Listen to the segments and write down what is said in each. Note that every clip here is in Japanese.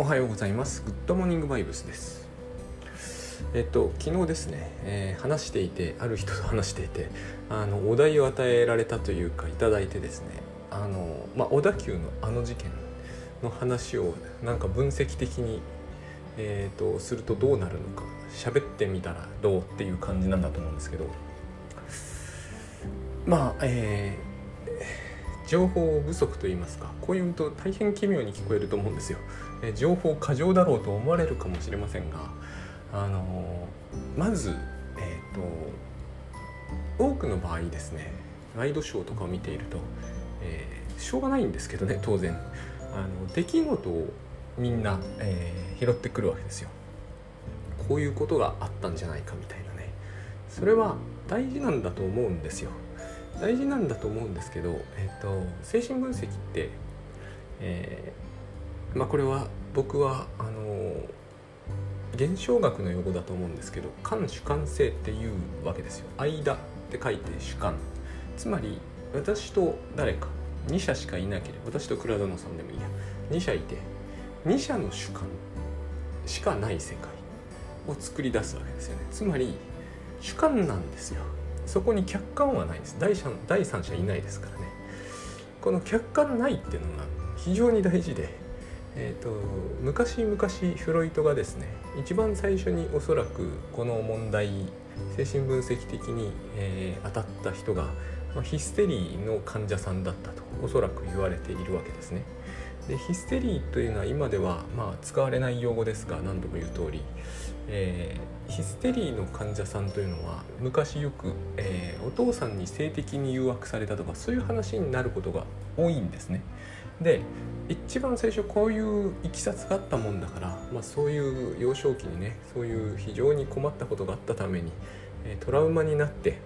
おはようございます。グッドモーニングバイブスです。えっと昨日ですね、えー、話していてある人と話していてあのお題を与えられたというか頂いてですねあのまあ小田急のあの事件の話をなんか分析的にえーと、するとどうなるのか喋ってみたらどうっていう感じなんだと思うんですけどまあえー、情報不足といいますかこういうと大変奇妙に聞こえると思うんですよ、え、情報過剰だろうと思われるかもしれませんがあの、まずえっ、と多くの場合ですねワイドショーとかを見ていると、えしょうがないんですけどね当然。あの出来事をみんな、えー、拾ってくるわけですよ。こういうことがあったんじゃないかみたいなね。それは大事なんだと思うんですよ。大事なんだと思うんですけど、えーと、精神分析って、えー、まあこれは僕はあの現象学の用語だと思うんですけど観主観性っていうわけですよ間って書いて主観つまり私と誰か2社しかいなければ私と倉園さんでもいいや。2社いて2者の主観しかない世界を作り出すわけですよね。つまり主観なんですよ。そこに客観はないです。第三第三者いないですからね。この客観ないっていうのが非常に大事で、えーと、昔々フロイトがですね一番最初におそらくこの問題精神分析的に、えー、当たった人が、まあ、ヒステリーの患者さんだったとおそらく言われているわけですね。でヒステリーというのは今ではまあ使われない用語ですが何度も言う通り、えー、ヒステリーの患者さんというのは昔よく、えー、お父さんに性的に誘惑されたとかそういう話になることが多いんですね。で一番最初こういういきさつがあったもんだから、まあ、そういう幼少期にねそういう非常に困ったことがあったために、トラウマになって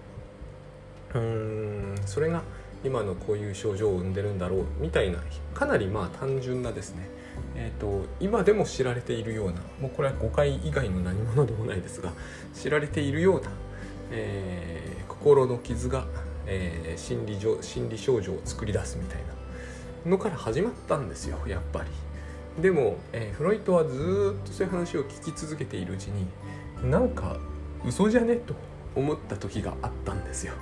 うーんそれが今のこういう症状を生んでるんだろうみたいなかなりまあ単純なですね、えーと、今でも知られているようなもうこれは誤解以外の何者でもないですが知られているような、えー、心の傷が、えー、心理心理症状を作り出すみたいなのから始まったんですよやっぱり。でも、えー、フロイトはずっとそういう話を聞き続けているうちになんか嘘じゃね？と思った時があったんですよ。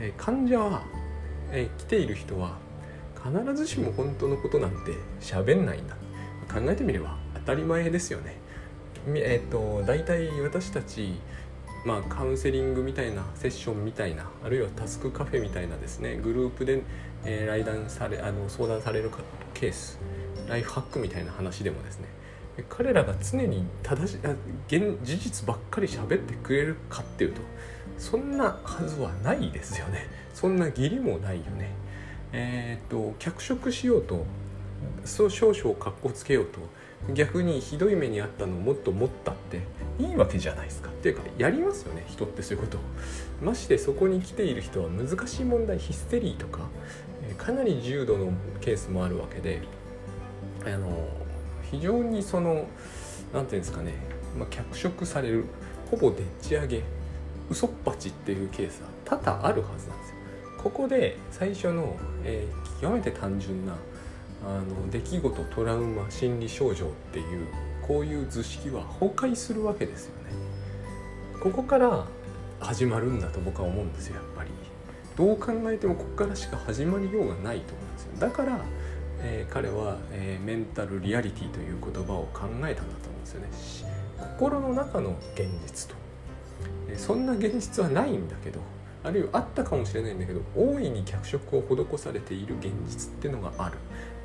えー、患者はえ来ている人は必ずしも本当のことなんて喋んないんだ考えてみれば当たり前ですよね。えっ、ー、と大体私たちまあ、カウンセリングみたいなセッションみたいなあるいはタスクカフェみたいなですねグループで、えー、来談されあの相談されるケースライフハックみたいな話でもですね彼らが常に正し現事実ばっかり喋ってくれるかっていうとそんなはずはないですよね。そんな義理もないよね。えっ、と脚色しようとそう少々かっこつけようと逆にひどい目にあったのをもっと持ったっていいわけじゃないですか。っていうかやりますよね人ってそういうことましてそこに来ている人は難しい問題ヒステリーとかかなり重度のケースもあるわけであの非常にその何て言うんですかね、まあ、脚色されるほぼでっち上げ嘘っぱちっていうケースは多々あるはずなんですよ。ここで最初の、えー、極めて単純なあの出来事トラウマ心理症状っていうこういう図式は崩壊するわけですよね。ここから始まるんだと僕は思うんですよやっぱり。どう考えてもここからしか始まりようがないと思うんですよ。だから、えー、彼は、えー、メンタルリアリティという言葉を考えたんだと思うんですよね。心の中の現実とえそんな現実はないんだけどあるいはあったかもしれないんだけど大いに脚色を施されている現実っていうのがある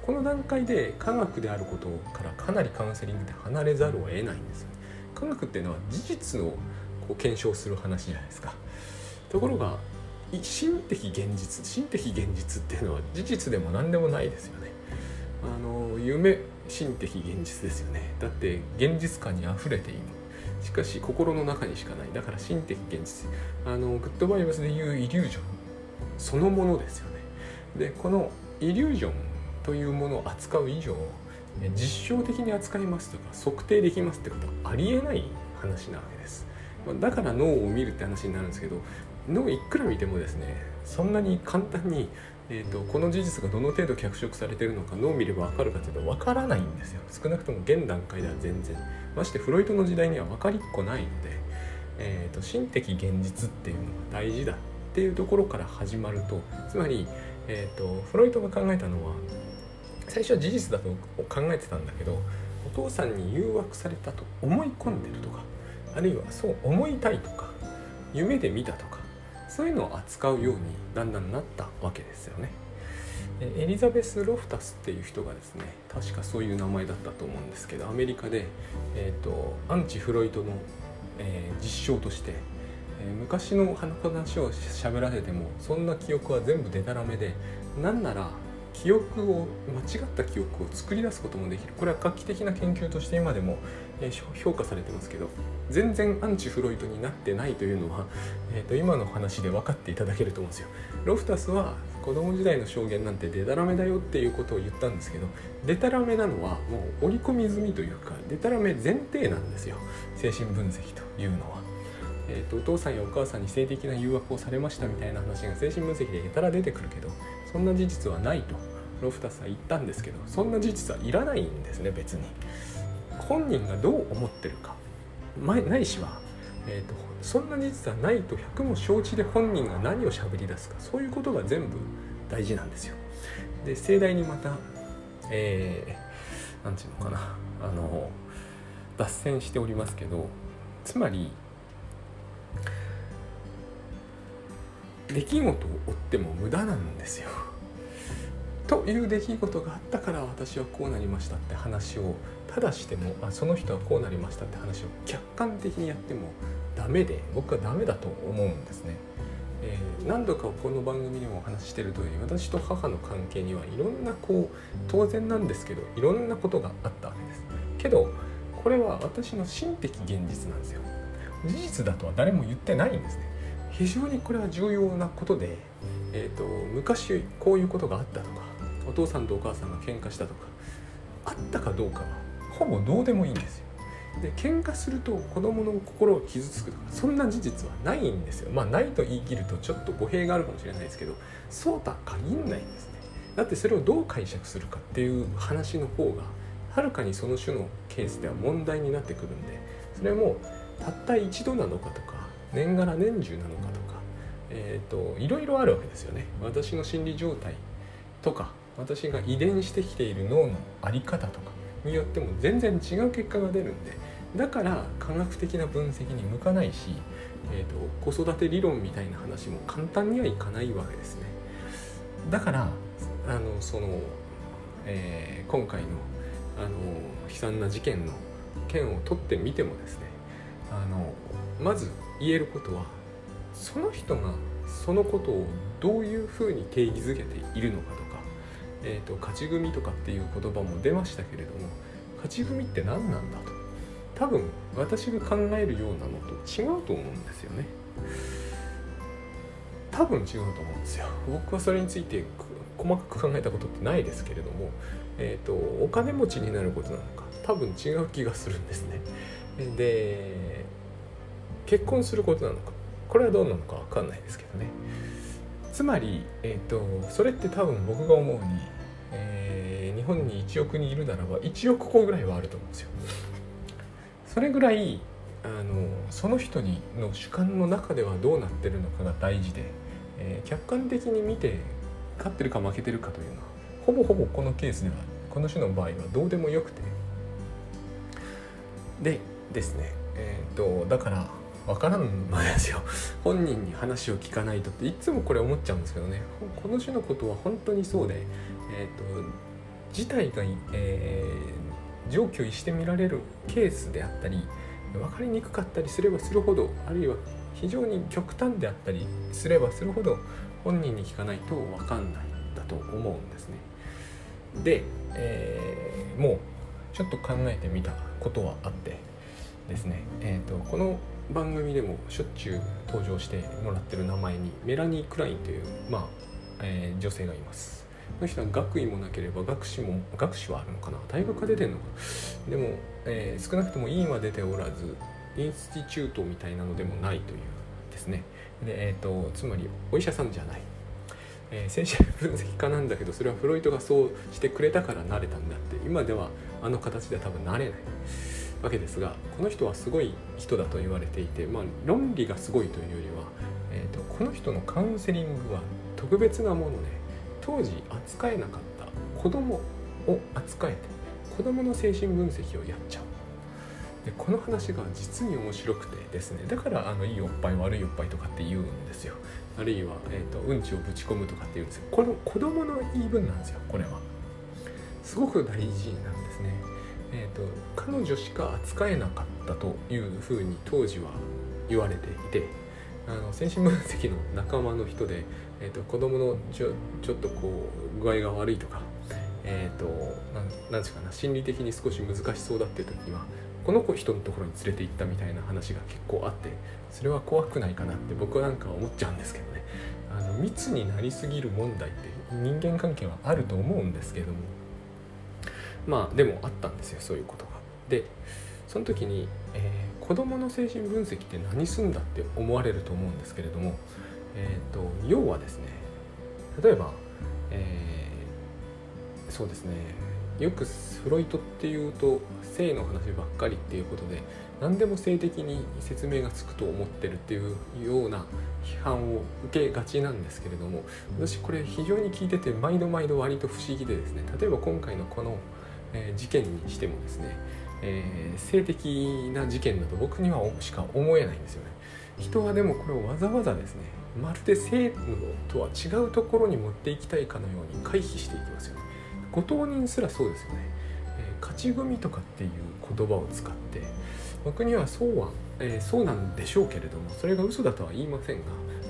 この段階で科学であることからかなりカウンセリングで離れざるを得ないんですよね科学っていうのは事実をこう検証する話じゃないですかところが心的現実心的現実っていうのは事実でも何でもないですよね。あの夢心的現実ですよね。だって現実感にあふれている。しかし心の中にしかない。だから心的現実。あのグッドバイブスでいうイリュージョン。そのものですよね。でこのイリュージョンというものを扱う以上実証的に扱いますとか測定できますってことはありえない話なわけです。だから脳を見るって話になるんですけど脳いくら見てもですねそんなに簡単にえーと、この事実がどの程度脚色されてるのか脳を見れば分かるかというと分からないんですよ。少なくとも現段階では全然。ましてフロイトの時代には分かりっこないので、えーと、心的現実っていうのが大事だっていうところから始まるとつまり、えーとフロイトが考えたのは最初は事実だと考えてたんだけどお父さんに誘惑されたと思い込んでるとかあるいはそう思いたいとか夢で見たとかそういうのを扱うようにだんだんなったわけですよね。エリザベス・ロフタスっていう人がですね確かそういう名前だったと思うんですけどアメリカで、えーと、アンチ・フロイトの、えー、実証として、えー、昔の話を喋らせてもそんな記憶は全部デタラメでなんなら記憶を間違った記憶を作り出すこともできるこれは画期的な研究として今でも、評価されてますけど全然アンチフロイトになってないというのは、えーと、今の話で分かっていただけると思うんですよ。ロフタスは子供時代の証言なんてデタラメだよっていうことを言ったんですけどデタラメなのはもう織り込み済みというかデタラメ前提なんですよ精神分析というのは。えーと、お父さんやお母さんに性的な誘惑をされましたみたいな話が精神分析でやたら出てくるけどそんな事実はないとロフタスは言ったんですけどそんな事実はいらないんですね別に本人がどう思ってるか。ないしは、えーと、そんな事実はないと100も承知で本人が何を喋り出すか。そういうことが全部大事なんですよ。で盛大にまたえー、なんていうのかな。あの脱線しておりますけどつまり出来事を追っても無駄なんですよ。という出来事があったから私はこうなりましたって話をただしてもあその人はこうなりましたって話を客観的にやってもダメで僕はダメだと思うんですね。えー、何度かこの番組でもお話ししてる通り私と母の関係にはいろんなこう当然なんですけどいろんなことがあったわけです。けどこれは私の心的現実なんですよ。事実だとは誰も言ってないんですね。非常にこれは重要なことで、えーと昔こういうことがあったとかお父さんとお母さんが喧嘩したとかあったかどうかはほぼどうでもいいんですよ。で喧嘩すると子供の心を傷つくとかそんな事実はないんですよ。まあないと言い切るとちょっと語弊があるかもしれないですけどそうとは限んないんですね。だってそれをどう解釈するかっていう話の方がはるかにその種のケースでは問題になってくるんでそれもたった一度なのかとか年がら年中なのかとか、えーと、といろいろあるわけですよね。私の心理状態とか私が遺伝してきている脳の在り方とかによっても全然違う結果が出るんでだから科学的な分析に向かないし、えーと、子育て理論みたいな話も簡単にはいかないわけですね。だからあのその、えー、今回のあの悲惨な事件の件を取ってみてもですねあのまず言えることはその人がそのことをどういうふうに定義づけているのかとえーと、勝ち組とかっていう言葉も出ましたけれども勝ち組って何なんだと。多分私が考えるようなのと違うと思うんですよね。多分違うと思うんですよ。僕はそれについて細かく考えたことってないですけれども、えーと、お金持ちになることなのか多分違う気がするんですね。で結婚することなのかこれはどうなのか分かんないですけどね。つまり、えーと、それって多分僕が思うに、本に1億人いるならば1億個ぐらいはあると思うんですよ。それぐらいあのその人にの主観の中ではどうなってるのかが大事で、えー、客観的に見て勝ってるか負けてるかというのはほぼほぼこのケースではこの種の場合はどうでもよくて。でですねえっ、ー、とだから分からんのですよ。本人に話を聞かないとっていつもこれ思っちゃうんですけどね。この種のことは本当にそうで、えーと、事態が、えー、上居してみられるケースであったり分かりにくかったりすればするほどあるいは非常に極端であったりすればするほど本人に聞かないと分かんないんだと思うんですね。で、えー、もうちょっと考えてみたことはあってですね、えーとこの番組でもしょっちゅう登場してもらってる名前にメラニー・クラインという、まあえー、女性がいますの人は学位もなければ学士も学士はあるのかな？大学が出てんのかでも、えー、少なくとも院は出ておらずインスティチュートみたいなのでもないというですね。で、えーと、つまりお医者さんじゃない。えー、精神分析家なんだけどそれはフロイトがそうしてくれたからなれたんだって。今ではあの形では多分なれない。わけですがこの人はすごい人だと言われていて、まあ、論理がすごいというよりは、えーと、この人のカウンセリングは特別なもので当時扱えなかった子供を扱えて子供の精神分析をやっちゃう。でこの話が実に面白くてですねだからあのいいおっぱい悪いおっぱいとかって言うんですよ。あるいは、えーと、うんちをぶち込むとかって言うんですよ。この子供の言い分なんですよこれは。すごく大事なんですね。えーと、彼女しか扱えなかったというふうに当時は言われていてあの精神分析の仲間の人で、えーと、子供のちょちょっとこう具合が悪いとか、えーと、なんですかな心理的に少し難しそうだっていう時はこの子人のところに連れて行ったみたいな話が結構あってそれは怖くないかなって僕はなんか思っちゃうんですけどねあの密になりすぎる問題って人間関係はあると思うんですけどもまあでもあったんですよそういうことが。でその時に、えー、子どもの精神分析って何すんだって思われると思うんですけれども、えーと、要はですね例えば、えー、そうですねよくフロイトっていうと性の話ばっかりっていうことで何でも性的に説明がつくと思ってるっていうような批判を受けがちなんですけれども私これ非常に聞いてて毎度毎度割と不思議でですね例えば今回のこの「え、事件にしてもですね、えー、性的な事件だと僕にはしか思えないんですよね。人はでもこれをわざわざですねまるで性とは違うところに持っていきたいかのように回避していきますよね。ご当人すらそうですよね、えー、勝ち組とかっていう言葉を使って僕にはそうは、えー、そうなんでしょうけれどもそれが嘘だとは言いませんが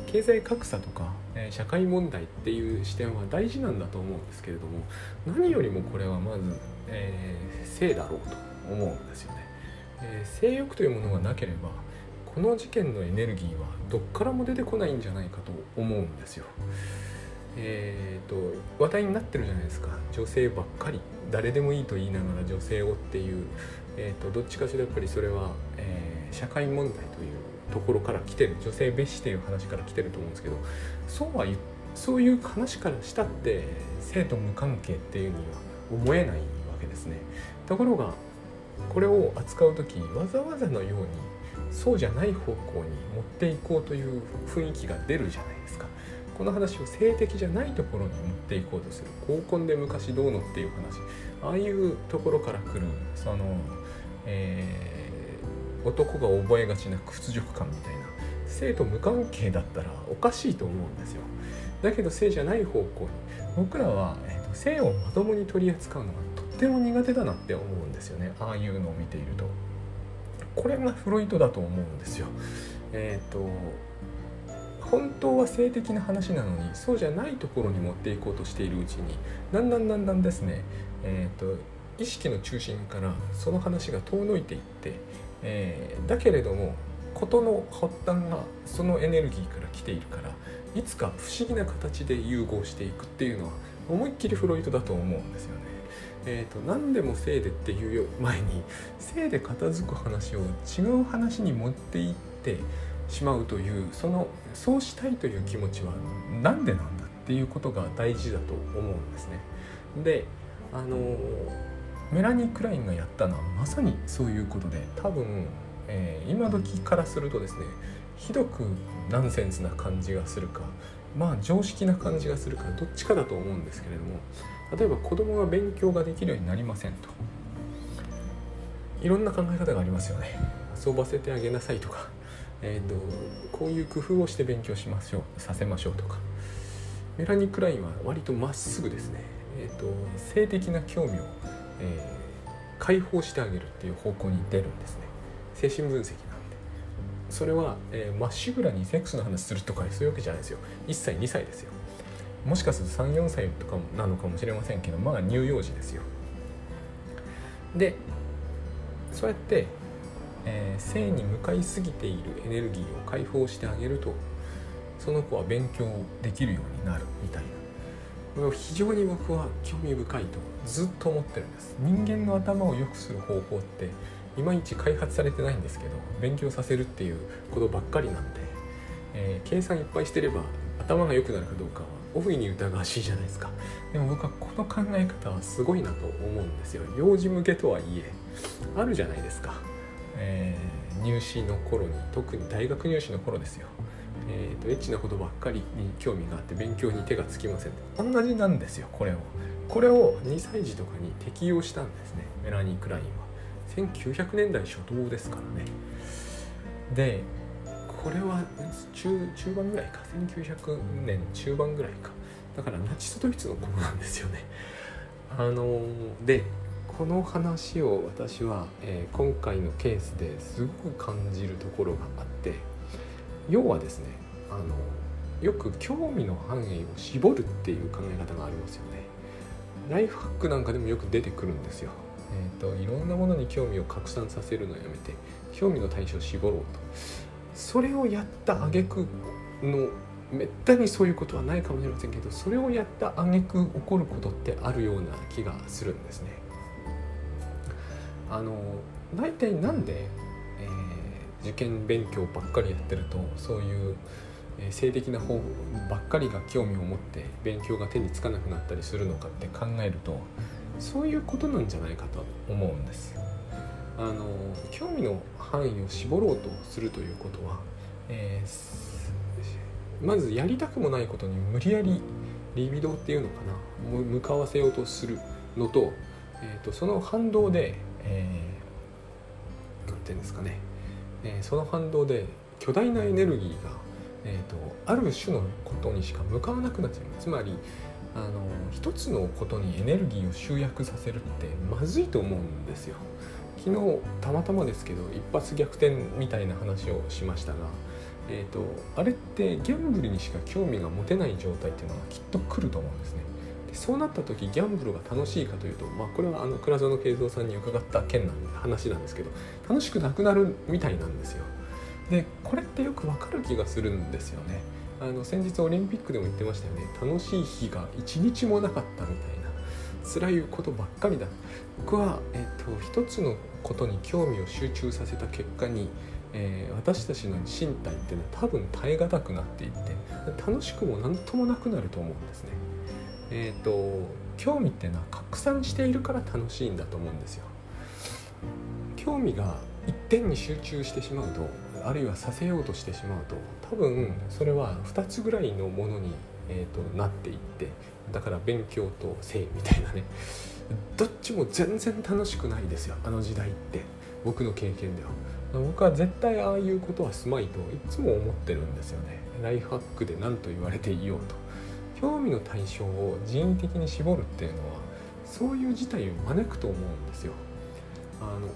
経済格差とか、えー、社会問題っていう視点は大事なんだと思うんですけれども何よりもこれはまずえー、性だろうと思うんですよね、え、性欲というものがなければこの事件のエネルギーはどっからも出てこないんじゃないかと思うんですよ。えーと、話題になってるじゃないですか。女性ばっかり。誰でもいいと言いながら女性をっていう、えーと、どっちかしらやっぱりそれは、えー、社会問題というところから来てる。女性蔑視という話から来てると思うんですけど。そうはそういう話からしたって性と無関係っていうには思えないわけですね。ところがこれを扱う時わざわざのようにそうじゃない方向に持っていこうという雰囲気が出るじゃないですか。この話を性的じゃないところに持っていこうとする。合コンで昔どうのっていう話。ああいうところから来るその、えー、男が覚えがちな屈辱感みたいな。性と無関係だったらおかしいと思うんですよ。だけど性じゃない方向に。僕らは、えーと性をまともに取り扱うのがとっても苦手だなって思うんですよね。ああいうのを見ていると。これがフロイトだと思うんですよえっ、ー、と本当は性的な話なのにそうじゃないところに持っていこうとしているうちにだんだんだんだんですねえっ、ー、と意識の中心からその話が遠のいていって、えー、だけれども事の発端がそのエネルギーから来ているからいつか不思議な形で融合していくっていうのは思いっきりフロイトだと思うんですよね。えーと、何でも性でっていう前に性で片付く話を違う話に持っていってしまうというそのそうしたいという気持ちは何でなんだっていうことが大事だと思うんですね。であのメラニー・クラインがやったのはまさにそういうことで多分、えー、今時からするとですねひどくナンセンスな感じがするかまあ常識な感じがするかどっちかだと思うんですけれども例えば子供が勉強ができるようになりませんと。いろんな考え方がありますよね。遊ばせてあげなさいとか、えーと、こういう工夫をして勉強しましょうさせましょうとか。メラニー・クラインは割とまっすぐですね、えーと、性的な興味を、えー、解放してあげるっていう方向に出るんですね。精神分析なんで。それはま、っしぐらにセックスの話するとかそういうわけじゃないですよ。1歳2歳ですよ。もしかすると34歳とかなのかもしれませんけどまあ乳幼児ですよ。でそうやって、えー、性に向かいすぎているエネルギーを解放してあげるとその子は勉強できるようになるみたいな。これを非常に僕は興味深いとずっと思ってるんです。人間の頭を良くする方法っていまいち開発されてないんですけど勉強させるっていうことばっかりなんで、えー、計算いっぱいしてれば頭が良くなるかどうかは大いに疑わしいじゃないですか。でも僕はこの考え方はすごいなと思うんですよ。幼児向けとはいえあるじゃないですか、えー、入試の頃に特に大学入試の頃ですよ。えーと、エッチなことばっかりに興味があって勉強に手がつきません。同じなんですよこれを。これを2歳児とかに適用したんですねメラニー・クラインは。1900年代初頭ですからね。でこれは中中盤ぐらいか。1900年中盤ぐらいか。だからナチスドイツの頃なんですよね。あのでこの話を私は、えー、今回のケースですごく感じるところがあって要はですねあのよく興味の範囲を絞るっていう考え方がありますよね。ライフハックなんかでもよく出てくるんですよ。えーと、いろんなものに興味を拡散させるのをやめて興味の対象を絞ろうと。それをやった挙句のめったにそういうことはないかもしれませんけどそれをやった挙句起こることってあるような気がするんですね。あの大体なんで受験勉強ばっかりやってるとそういうえ性的な方ばっかりが興味を持って勉強が手につかなくなったりするのかって考えるとそういうことなんじゃないかと思うんです。あの興味の範囲を絞ろうとするということは、えー、まずやりたくもないことに無理やりリビドっていうのかな向かわせようとするのと,、えーと、その反動で何、えー、て言うんですかねえー、その反動で巨大なエネルギーが、えーと、ある種のことにしか向かわなくなっちゃうつまりあの一つのことにエネルギーを集約させるってまずいと思うんですよ。昨日たまたまですけど一発逆転みたいな話をしましたが、えーと、あれってギャンブルにしか興味が持てない状態っていうのはきっと来ると思うんですねでそうなった時ギャンブルが楽しいかというと、まあ、これはあの倉園慶三さんに伺った件なんで話なんですけど楽しくなくなるみたいなんですよ。でこれってよくわかる気がするんですよね。あの先日オリンピックでも言ってましたよね楽しい日が一日もなかったみたい辛いことばっかりだ僕は、えっと、一つのことに興味を集中させた結果に、えー、私たちの身体っていうのは多分耐え難くなっていって楽しくも何ともなくなると思うんですね。えーと、興味っていうのは拡散しているから楽しいんだと思うんですよ。興味が一点に集中してしまうとあるいはさせようとしてしまうと多分それは2つぐらいのものに、えーと、なっていってだから勉強と性みたいなね。どっちも全然楽しくないですよあの時代って。僕の経験では。僕は絶対ああいうことはすまいといつも思ってるんですよね。ライフハックで何と言われていようと。興味の対象を人為的に絞るっていうのはそういう事態を招くと思うんですよ。あの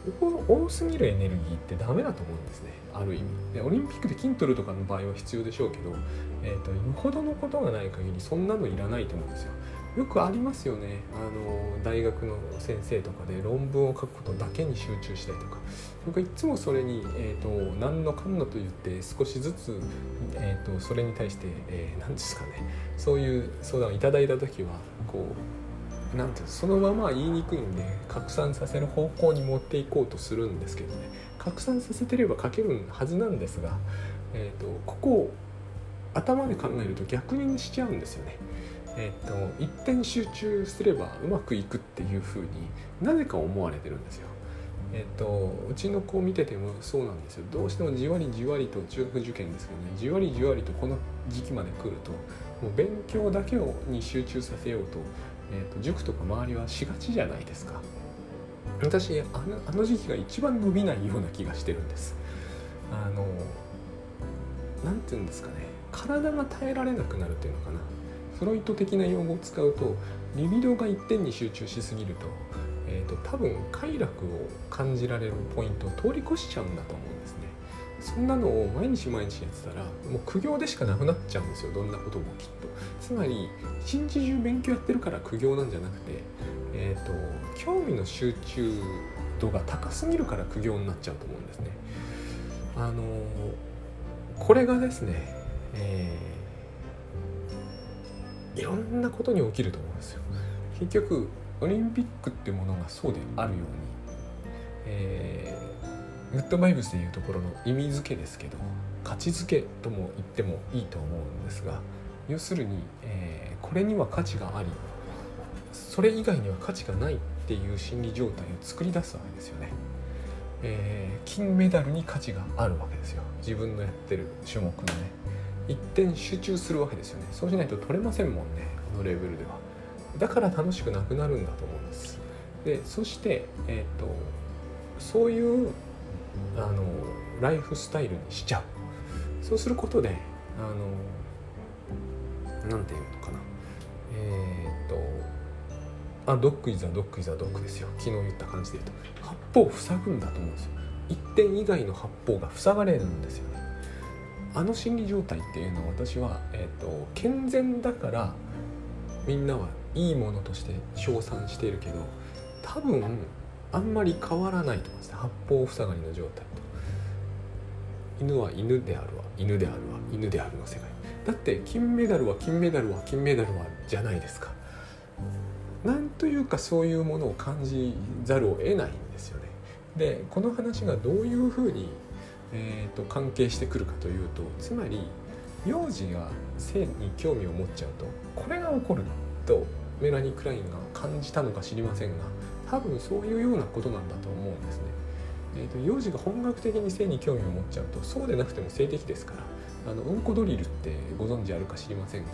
多すぎるエネルギーってダメだと思うんですね。ある意味。でオリンピックで筋トレとかの場合は必要でしょうけど、えーと、よほどのことがない限りそんなのいらないと思うんですよ。よくありますよね。あの大学の先生とかで論文を書くことだけに集中したりとか。僕はいつもそれに、えーと、何のかんのと言って少しずつ、えーと、それに対して、えー、何ですかね。そういう相談をいただいた時はこうなんてそのまま言いにくいんで拡散させる方向に持っていこうとするんですけどね拡散させてれば書けるはずなんですが、えーと、ここを頭で考えると逆にしちゃうんですよね。えーと一点集中すればうまくいくっていうふうになぜか思われてるんですよ。えっと、うちの子を見ててもそうなんですよどうしてもじわりじわりと中学受験ですけどねじわりじわりとこの時期まで来るともう勉強だけをに集中させようと,、えっと塾とか周りはしがちじゃないですか。私あのあの時期が一番伸びないような気がしてるんです。あの何て言うんですかね。体が耐えられなくなるっていうのかな。フロイト的な用語を使うとリビドが一点に集中しすぎるとえーと、多分快楽を感じられるポイントを通り越しちゃうんだと思うんですね。そんなのを毎日毎日やってたらもう苦行でしかなくなっちゃうんですよどんなこともきっと。つまり一日中勉強やってるから苦行なんじゃなくてえっ、ー、と興味の集中度が高すぎるから苦行になっちゃうと思うんですね。あのこれがですね、えー、いろんなことに起きると思うんですよ。結局オリンピックっていうものがそうであるように、えー、グッドバイブスでいうところの意味付けですけど価値づけとも言ってもいいと思うんですが、要するに、えー、これには価値がありそれ以外には価値がないっていう心理状態を作り出すわけですよね。えー、金メダルに価値があるわけですよ。自分のやってる種目のね。一点集中するわけですよね。そうしないと取れませんもんねこのレベルでは。だから楽しくなくなるんだと思うんです。でそして、えー、とそういうあのライフスタイルにしちゃう。そうすることであのなんていうのかな。えっ、とあドッグイザドッグイザドッグですよ。昨日言った感じで言うと。八方塞ぐんだと思うんですよ。一点以外の八方が塞がれるんですよね。あの心理状態っていうのは私は、えーと、健全だからみんなはいいものとして称賛しているけど多分あんまり変わらないと思うんですね。八方塞がりの状態と。犬は犬であるわ犬であるわ。犬であるの世界。だって金メダルは金メダルは金メダルはじゃないですか。なんというかそういうものを感じざるを得ないんですよね。でこの話がどういうふうに、えーと、関係してくるかというとつまり幼児が性に興味を持っちゃうとこれが起こるとメラニー・クラインが感じたのか知りませんが多分そういうようなことなんだと思うんですね。えーと、幼児が本格的に性に興味を持っちゃうとそうでなくても性的ですからあのうんこドリルってご存知あるか知りませんが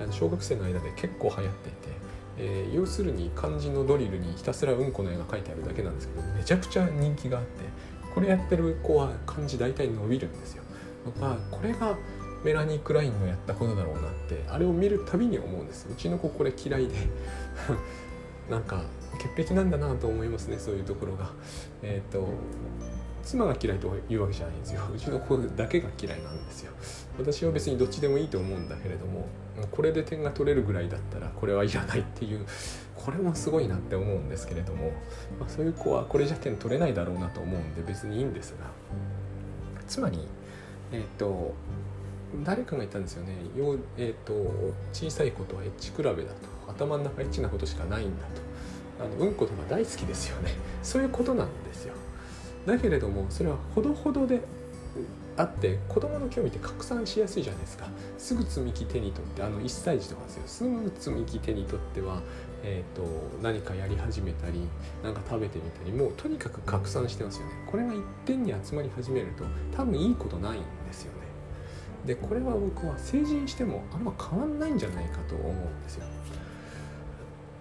あの小学生の間で結構流行っていて、えー、要するに漢字のドリルにひたすらうんこの絵が描いてあるだけなんですけどめちゃくちゃ人気があってこれやってる子は漢字大体伸びるんですよ。まあ、これがメラニー・クラインのやったことだろうなってあれを見るたびに思うんですうちの子これ嫌いで なんか潔癖なんだなと思いますねそういうところが。えっ、と妻が嫌いというわけじゃないんですよ。うちの子だけが嫌いなんですよ。私は別にどっちでもいいと思うんだけれどもこれで点が取れるぐらいだったらこれはいらないっていうこれもすごいなって思うんですけれども、まあ、そういう子はこれじゃ点取れないだろうなと思うんで別にいいんですがつまりえっ、ー、と誰かが言ったんですよね、よえーと小さいことはエッチ比べだと。頭の中エッチなことしかないんだと。あのうんことか大好きですよね。そういうことなんですよ。だけれどもそれはほどほどであって子供の興味って拡散しやすいじゃないですか。すぐ積み木手に取ってあの1歳児とかですよ。すぐ積み木手に取っては、えーと、何かやり始めたり何か食べてみたりもうとにかく拡散してますよね。これが一点に集まり始めると多分いいことないんですよね。でこれは僕は成人してもあんま変わんないんじゃないかと思うんですよ。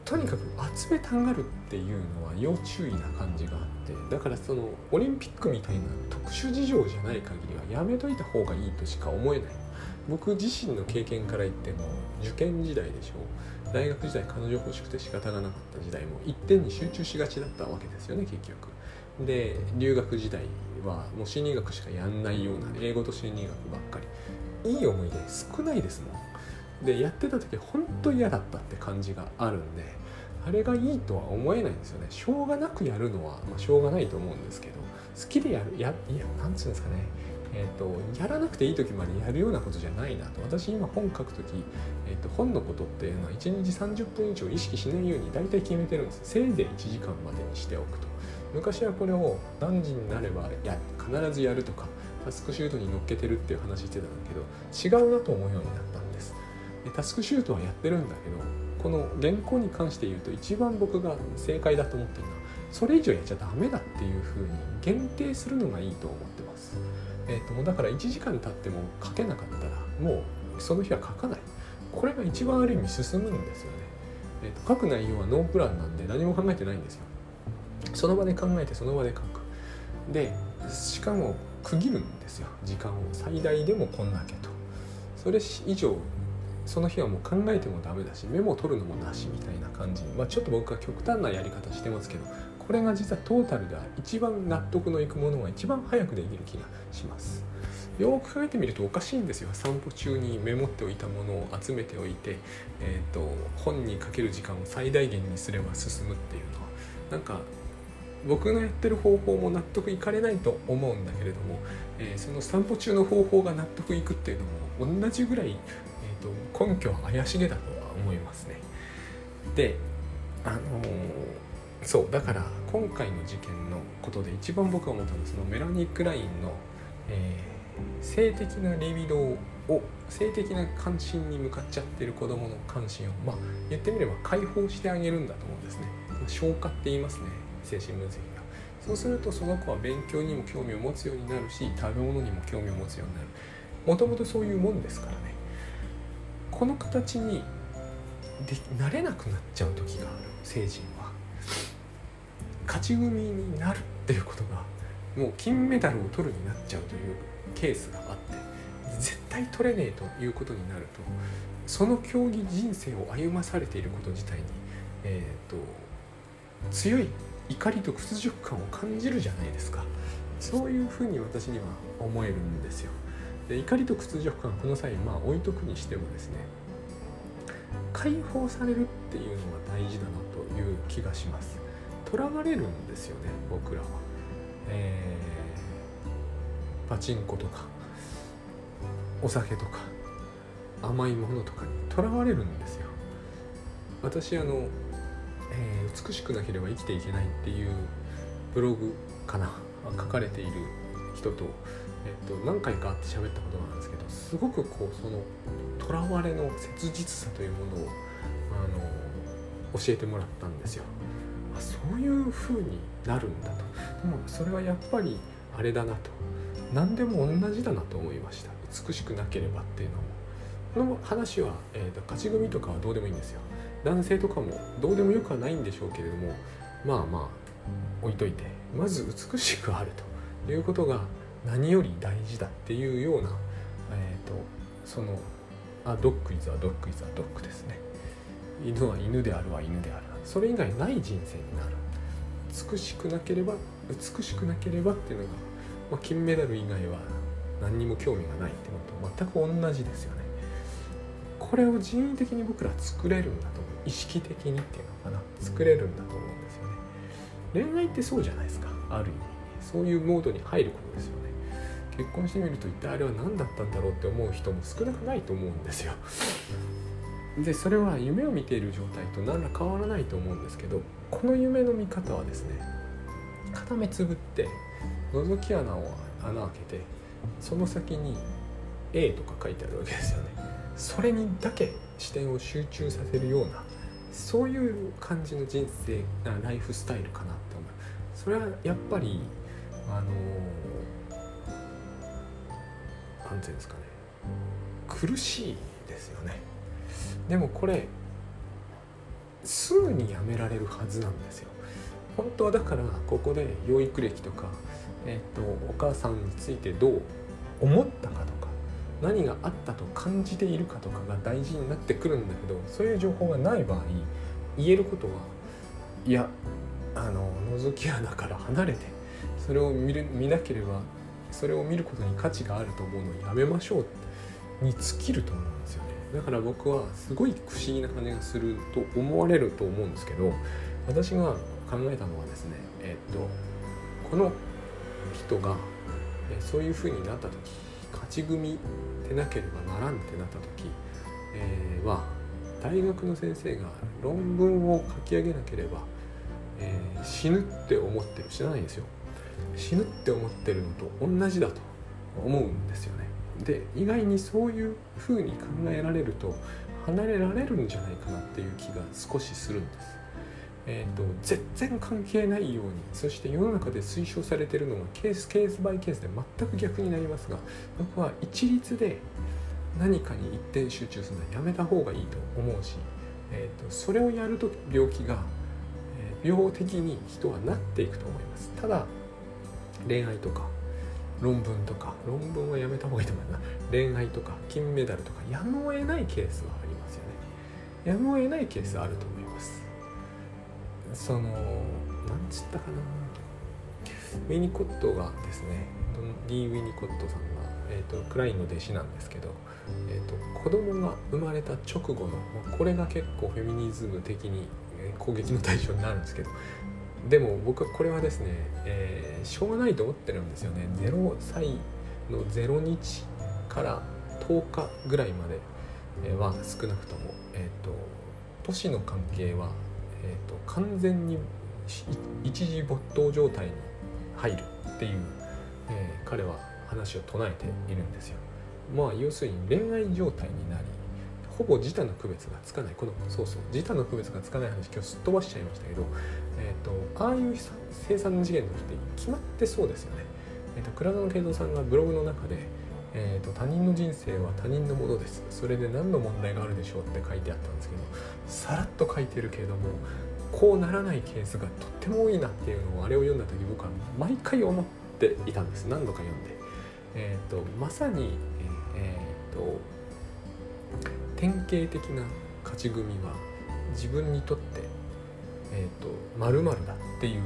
とにかく集めたがるっていうのは要注意な感じがあってだからそのオリンピックみたいな特殊事情じゃない限りはやめといた方がいいとしか思えない。僕自身の経験から言っても受験時代でしょう。大学時代彼女欲しくて仕方がなかった時代も一点に集中しがちだったわけですよね結局。で留学時代はもう心理学しかやんないような英語と心理学ばっかり。いい思い出少ないですもん。でやってた時本当嫌だったって感じがあるんであれがいいとは思えないんですよね。しょうがなくやるのは、まあ、しょうがないと思うんですけど好きでやるやいやなんつうんですかね。えーと、やらなくていい時までやるようなことじゃないなと。私今本書く時、えーと、本のことっていうのは1日30分以上意識しないように大体決めてるんです。せいぜい1時間までにしておくと。昔はこれを何時になればや必ずやるとかタスクシュートに乗っけてるっていう話してたんだけど違うなと思うようになったタスクシュートはやってるんだけどこの原稿に関して言うと一番僕が正解だと思ってるのはそれ以上やっちゃダメだっていうふうに限定するのがいいと思ってます。えーと、だから1時間経っても書けなかったらもうその日は書かない。これが一番ある意味進むんですよね、えーと、書く内容はノープランなんで何も考えてないんですよ。その場で考えてその場で書く。でしかも区切るんですよ。時間を。最大でもこんだけと。それ以上その日はもう考えてもダメだしメモを取るのもなしみたいな感じ。まあ、ちょっと僕は極端なやり方してますけどこれが実はトータルでは一番納得のいくものが一番早くできる気がします。よく考えてみるとおかしいんですよ。散歩中にメモっておいたものを集めておいて、えーと、本にかける時間を最大限にすれば進むっていうのは。なんか僕のやってる方法も納得いかれないと思うんだけれども、えー、その散歩中の方法が納得いくっていうのも同じぐらいと根拠は怪しげだとは思いますね。であのー、そうだから今回の事件のことで一番僕が思ったのはそのメラニー・クラインの、え性的なリビドーを性的な関心に向かっちゃってる子どもの関心をまあ言ってみれば解放してあげるんだと思うんですね。消化って言いますね精神分析が。そうするとその子は勉強にも興味を持つようになるし食べ物にも興味を持つようになる。もともとそういうもんですからね。この形にでなれなくなっちゃう時がある。成人は。勝ち組になるっていうことがもう金メダルを取るになっちゃうというケースがあって絶対取れねえということになるとその競技人生を歩まされていること自体に、えーと、強い怒りと屈辱感を感じるじゃないですか。そういうふうに私には思えるんですよ。で怒りと屈辱感この際まあ置いとくにしてもですね解放されるっていうのが大事だなという気がします。囚われるんですよね僕らは、えー、パチンコとかお酒とか甘いものとかにとらわれるんですよ。私あの、えー、美しくなければ生きていけないっていうブログかな書かれている人と、えっと、何回か会って喋ったことなんですけどすごくこうそのとらわれの切実さというものをあの教えてもらったんですよ。あそういう風になるんだと。でもそれはやっぱりあれだなと。何でも同じだなと思いました。美しくなければっていうのも。この話は、えーと、勝ち組とかはどうでもいいんですよ。男性とかもどうでもよくはないんでしょうけれどもまあまあ置いといて。まず美しくあるということが何より大事だっていうような、えーと、そのあドッグイズはドッグイズはドッグですね。犬は犬であるは犬であるそれ以外ない人生になる。美しくなければ美しくなければっていうのが、まあ、金メダル以外は何にも興味がないっていうのと全く同じですよね。これを人為的に僕ら作れるんだと思う。意識的にっていうのかな。作れるんだと思うんですよね。恋愛ってそうじゃないですか。ある意味。そういうモードに入ることですよね。結婚してみると一体あれは何だったんだろうって思う人も少なくないと思うんですよ。でそれは夢を見ている状態と何ら変わらないと思うんですけどこの夢の見方はですね片目つぶって覗き穴を穴開けてその先に A とか書いてあるわけですよね。それにだけ視点を集中させるようなそういう感じの人生ライフスタイルかなって思う。それはやっぱりあの何て言うんですかね。苦しいですよね。でもこれすぐにやめられるはずなんですよ。本当はだからここで養育歴とか、えーと、お母さんについてどう思ったかとか何があったと感じているかとかが大事になってくるんだけどそういう情報がない場合言えることはいやあの覗き穴から離れてそれを見る見なければそれを見ることに価値があると思うのをやめましょうに尽きると思うんですよね。だから僕はすごい不思議な感じがすると思われると思うんですけど私が考えたのはですねえっとこの人がそういうふうになった時勝ち組でなければならんってなった時、えー、は大学の先生が論文を書き上げなければ、えー、死ぬって思ってる知らないんですよ。死ぬって思ってるのと同じだと思うんですよねで意外にそういうふうに考えられると離れられるんじゃないかなっていう気が少しするんです。えーと、全然関係ないようにそして世の中で推奨されてるのがケースケースバイケースで全く逆になりますが僕は一律で何かに一点集中するのはやめた方がいいと思うし、えーと、それをやると病気が、えー、病的に人はなっていくと思いますただ恋愛とか論文とか論文はやめた方がいいと思うな。恋愛とか金メダルとかやむを得ないケースはありますよね。やむを得ないケースあると思います。そのなんつったかな。ウィニコットがですねリー・ウィニコットさんが、えーと、クラインの弟子なんですけど、えーと、子供が生まれた直後のこれが結構フェミニズム的に攻撃の対象になるんですけどでも僕はこれはですね、えー、しょうがないと思ってるんですよね0歳の0日から10日ぐらいまでは少なくとも、えーと、都市の関係は、えーと、完全に一時没頭状態に入るっていう、えー、彼は話を唱えているんですよ。まあ要するに恋愛状態になりほぼ自他の区別がつかないこのそうそう自他の区別がつかない話今日すっ飛ばしちゃいましたけど、えーと、ああいう生産次元の人って決まってそうですよね。えーと、倉野慶三さんがブログの中で、えーと、他人の人生は他人のものですそれで何の問題があるでしょうって書いてあったんですけどさらっと書いてるけれどもこうならないケースがとっても多いなっていうのをあれを読んだ時僕は毎回思っていたんです何度か読んで。えーと、まさに、えーと典型的な勝ち組は自分にとって、えーと、〇〇だっていう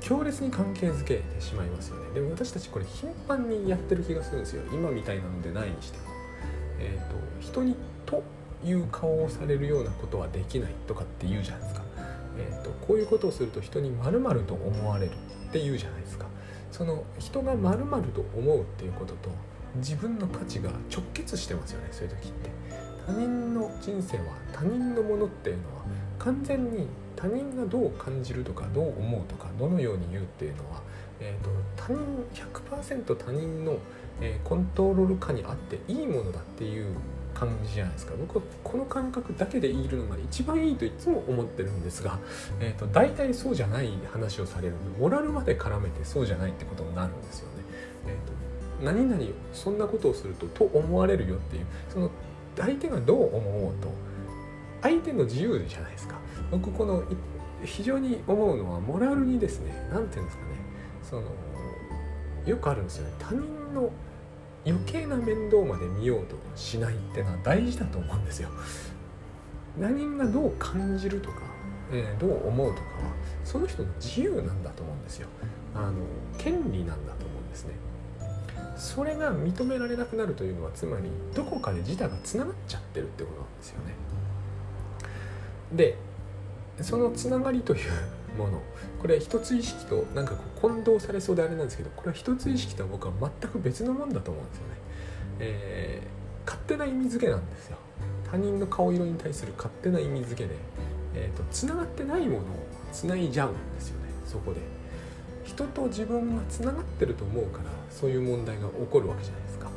強烈に関係づけてしまいますよね。でも私たちこれ頻繁にやってる気がするんですよ。今みたいなのでないにしても、えーと、人にという顔をされるようなことはできないとかって言うじゃないですか、えーと、こういうことをすると人に〇〇と思われるって言うじゃないですか。その人が〇〇と思うっていうことと自分の価値が直結してますよねそういう時って。他人の人生は他人のものっていうのは完全に他人がどう感じるとかどう思うとかどのように言うっていうのは、えーと、他人100%他人の、えー、コントロール下にあっていいものだっていう感じじゃないですか僕はこの感覚だけでいるのが一番いいといつも思ってるんですが、えーと、大体そうじゃない話をされるのでモラルまで絡めてそうじゃないってことになるんですよね。えーと、何々そんなことをするとと思われるよっていうその相手がどう思おうと相手の自由じゃないですか。僕この非常に思うのはモラルにですね何て言うんですかね。そのよくあるんですよね。他人の余計な面倒まで見ようとしないっていうのは大事だと思うんですよ。他人がどう感じるとか、えー、どう思うとかはその人の自由なんだと思うんですよ。あの権利なんだと思うんですね。それが認められなくなるというのはつまりどこかで自他がつながっちゃってるってことなんですよね。でそのつながりというものこれ一つ意識となんかこう混同されそうであれなんですけどこれは一つ意識とは僕は全く別のもんだと思うんですよね。えー、勝手な意味付けなんですよ。他人の顔色に対する勝手な意味付けで、えーと、つながってないものをつないじゃうんですよねそこで。人と自分がつながってると思うからそういう問題が起こるわけじゃないですか。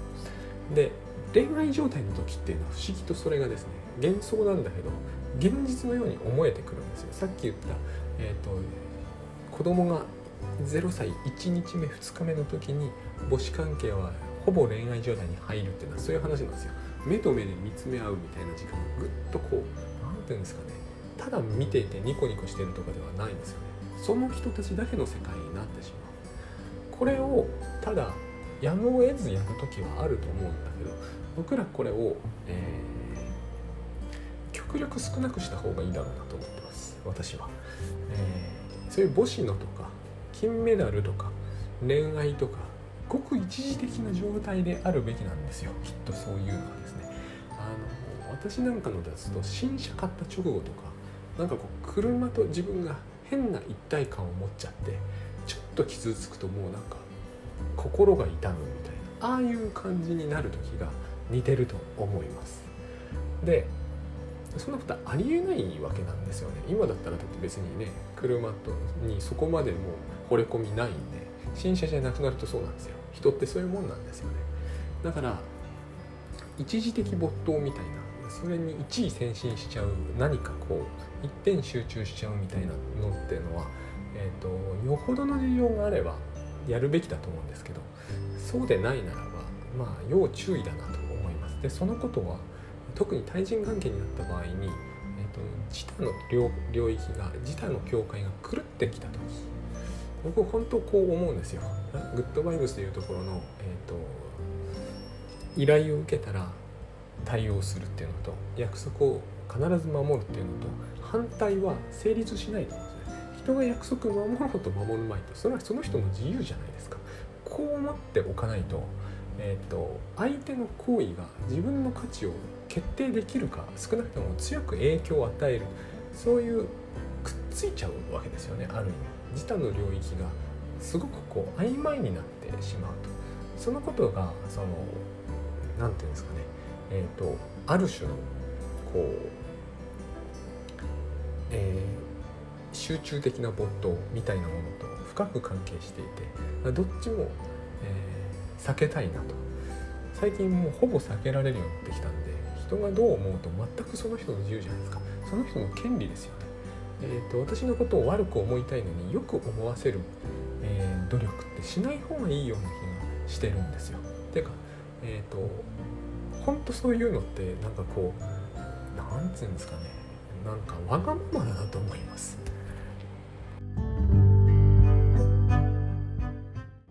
で恋愛状態の時っていうのは不思議とそれがですね幻想なんだけど現実のように思えてくるんですよ。さっき言った、えーと、子供が0歳1日目2日目の時に母子関係はほぼ恋愛状態に入るっていうのはそういう話なんですよ。目と目で見つめ合うみたいな時間がぐっとこう何て言うんですかねただ見ていてニコニコしてるとかではないんですよね。その人たちだけの世界になってしまう。これをただやむを得ずやる時はあると思うんだけど僕らこれを、えー、極力少なくした方がいいだろうなと思ってます。私は、えー、そういう母子のとか金メダルとか恋愛とかごく一時的な状態であるべきなんですよ。きっとそういうのはですね。あの私なんかのですと新車買った直後とかなんかこう車と自分が変な一体感を持っちゃってちょっと傷つくともうなんか心が痛むみたいなああいう感じになる時が似てると思います。でそんなことありえないわけなんですよね。今だったらだって別にね車とにそこまでもう惚れ込みないんで新車じゃなくなるとそうなんですよ。人ってそういうもんなんですよね。だから一時的没頭みたいなそれに一位先進しちゃう何かこう一点集中しちゃうみたいなのっていうのは、えーと、よほどの事情があればやるべきだと思うんですけどそうでないならばまあ要注意だなと思います。でそのことは特に対人関係になった場合に、えーと、自他の領域が自他の境界が狂ってきた時僕本当こう思うんですよ。グッドバイブスというところの、えーと、依頼を受けたら対応するっていうのと約束を必ず守るっていうのと反対は成立しないと思うんですね。人が約束を守ろうと守る前とそれはその人の自由じゃないですか。こう思っておかないと,、えーと、相手の行為が自分の価値を決定できるか少なくとも強く影響を与えるそういうくっついちゃうわけですよねある意味。自他の領域がすごくこう曖昧になってしまうと。そのことがその何て言うんですかねえっ、ー、とある種のこう、えー、集中的な没頭みたいなものと深く関係していてどっちも、えー、避けたいなと。最近もうほぼ避けられるようになってきたんで人がどう思うと全くその人の自由じゃないですか。その人の権利ですよね、えーと、私のことを悪く思いたいのによく思わせる、えー、努力ってしない方がいいような気がしてるんですよ。ていうかえっ、ー、とほんとそういうのってなんかこうなんつうんですかね。なんかわがままだと思います。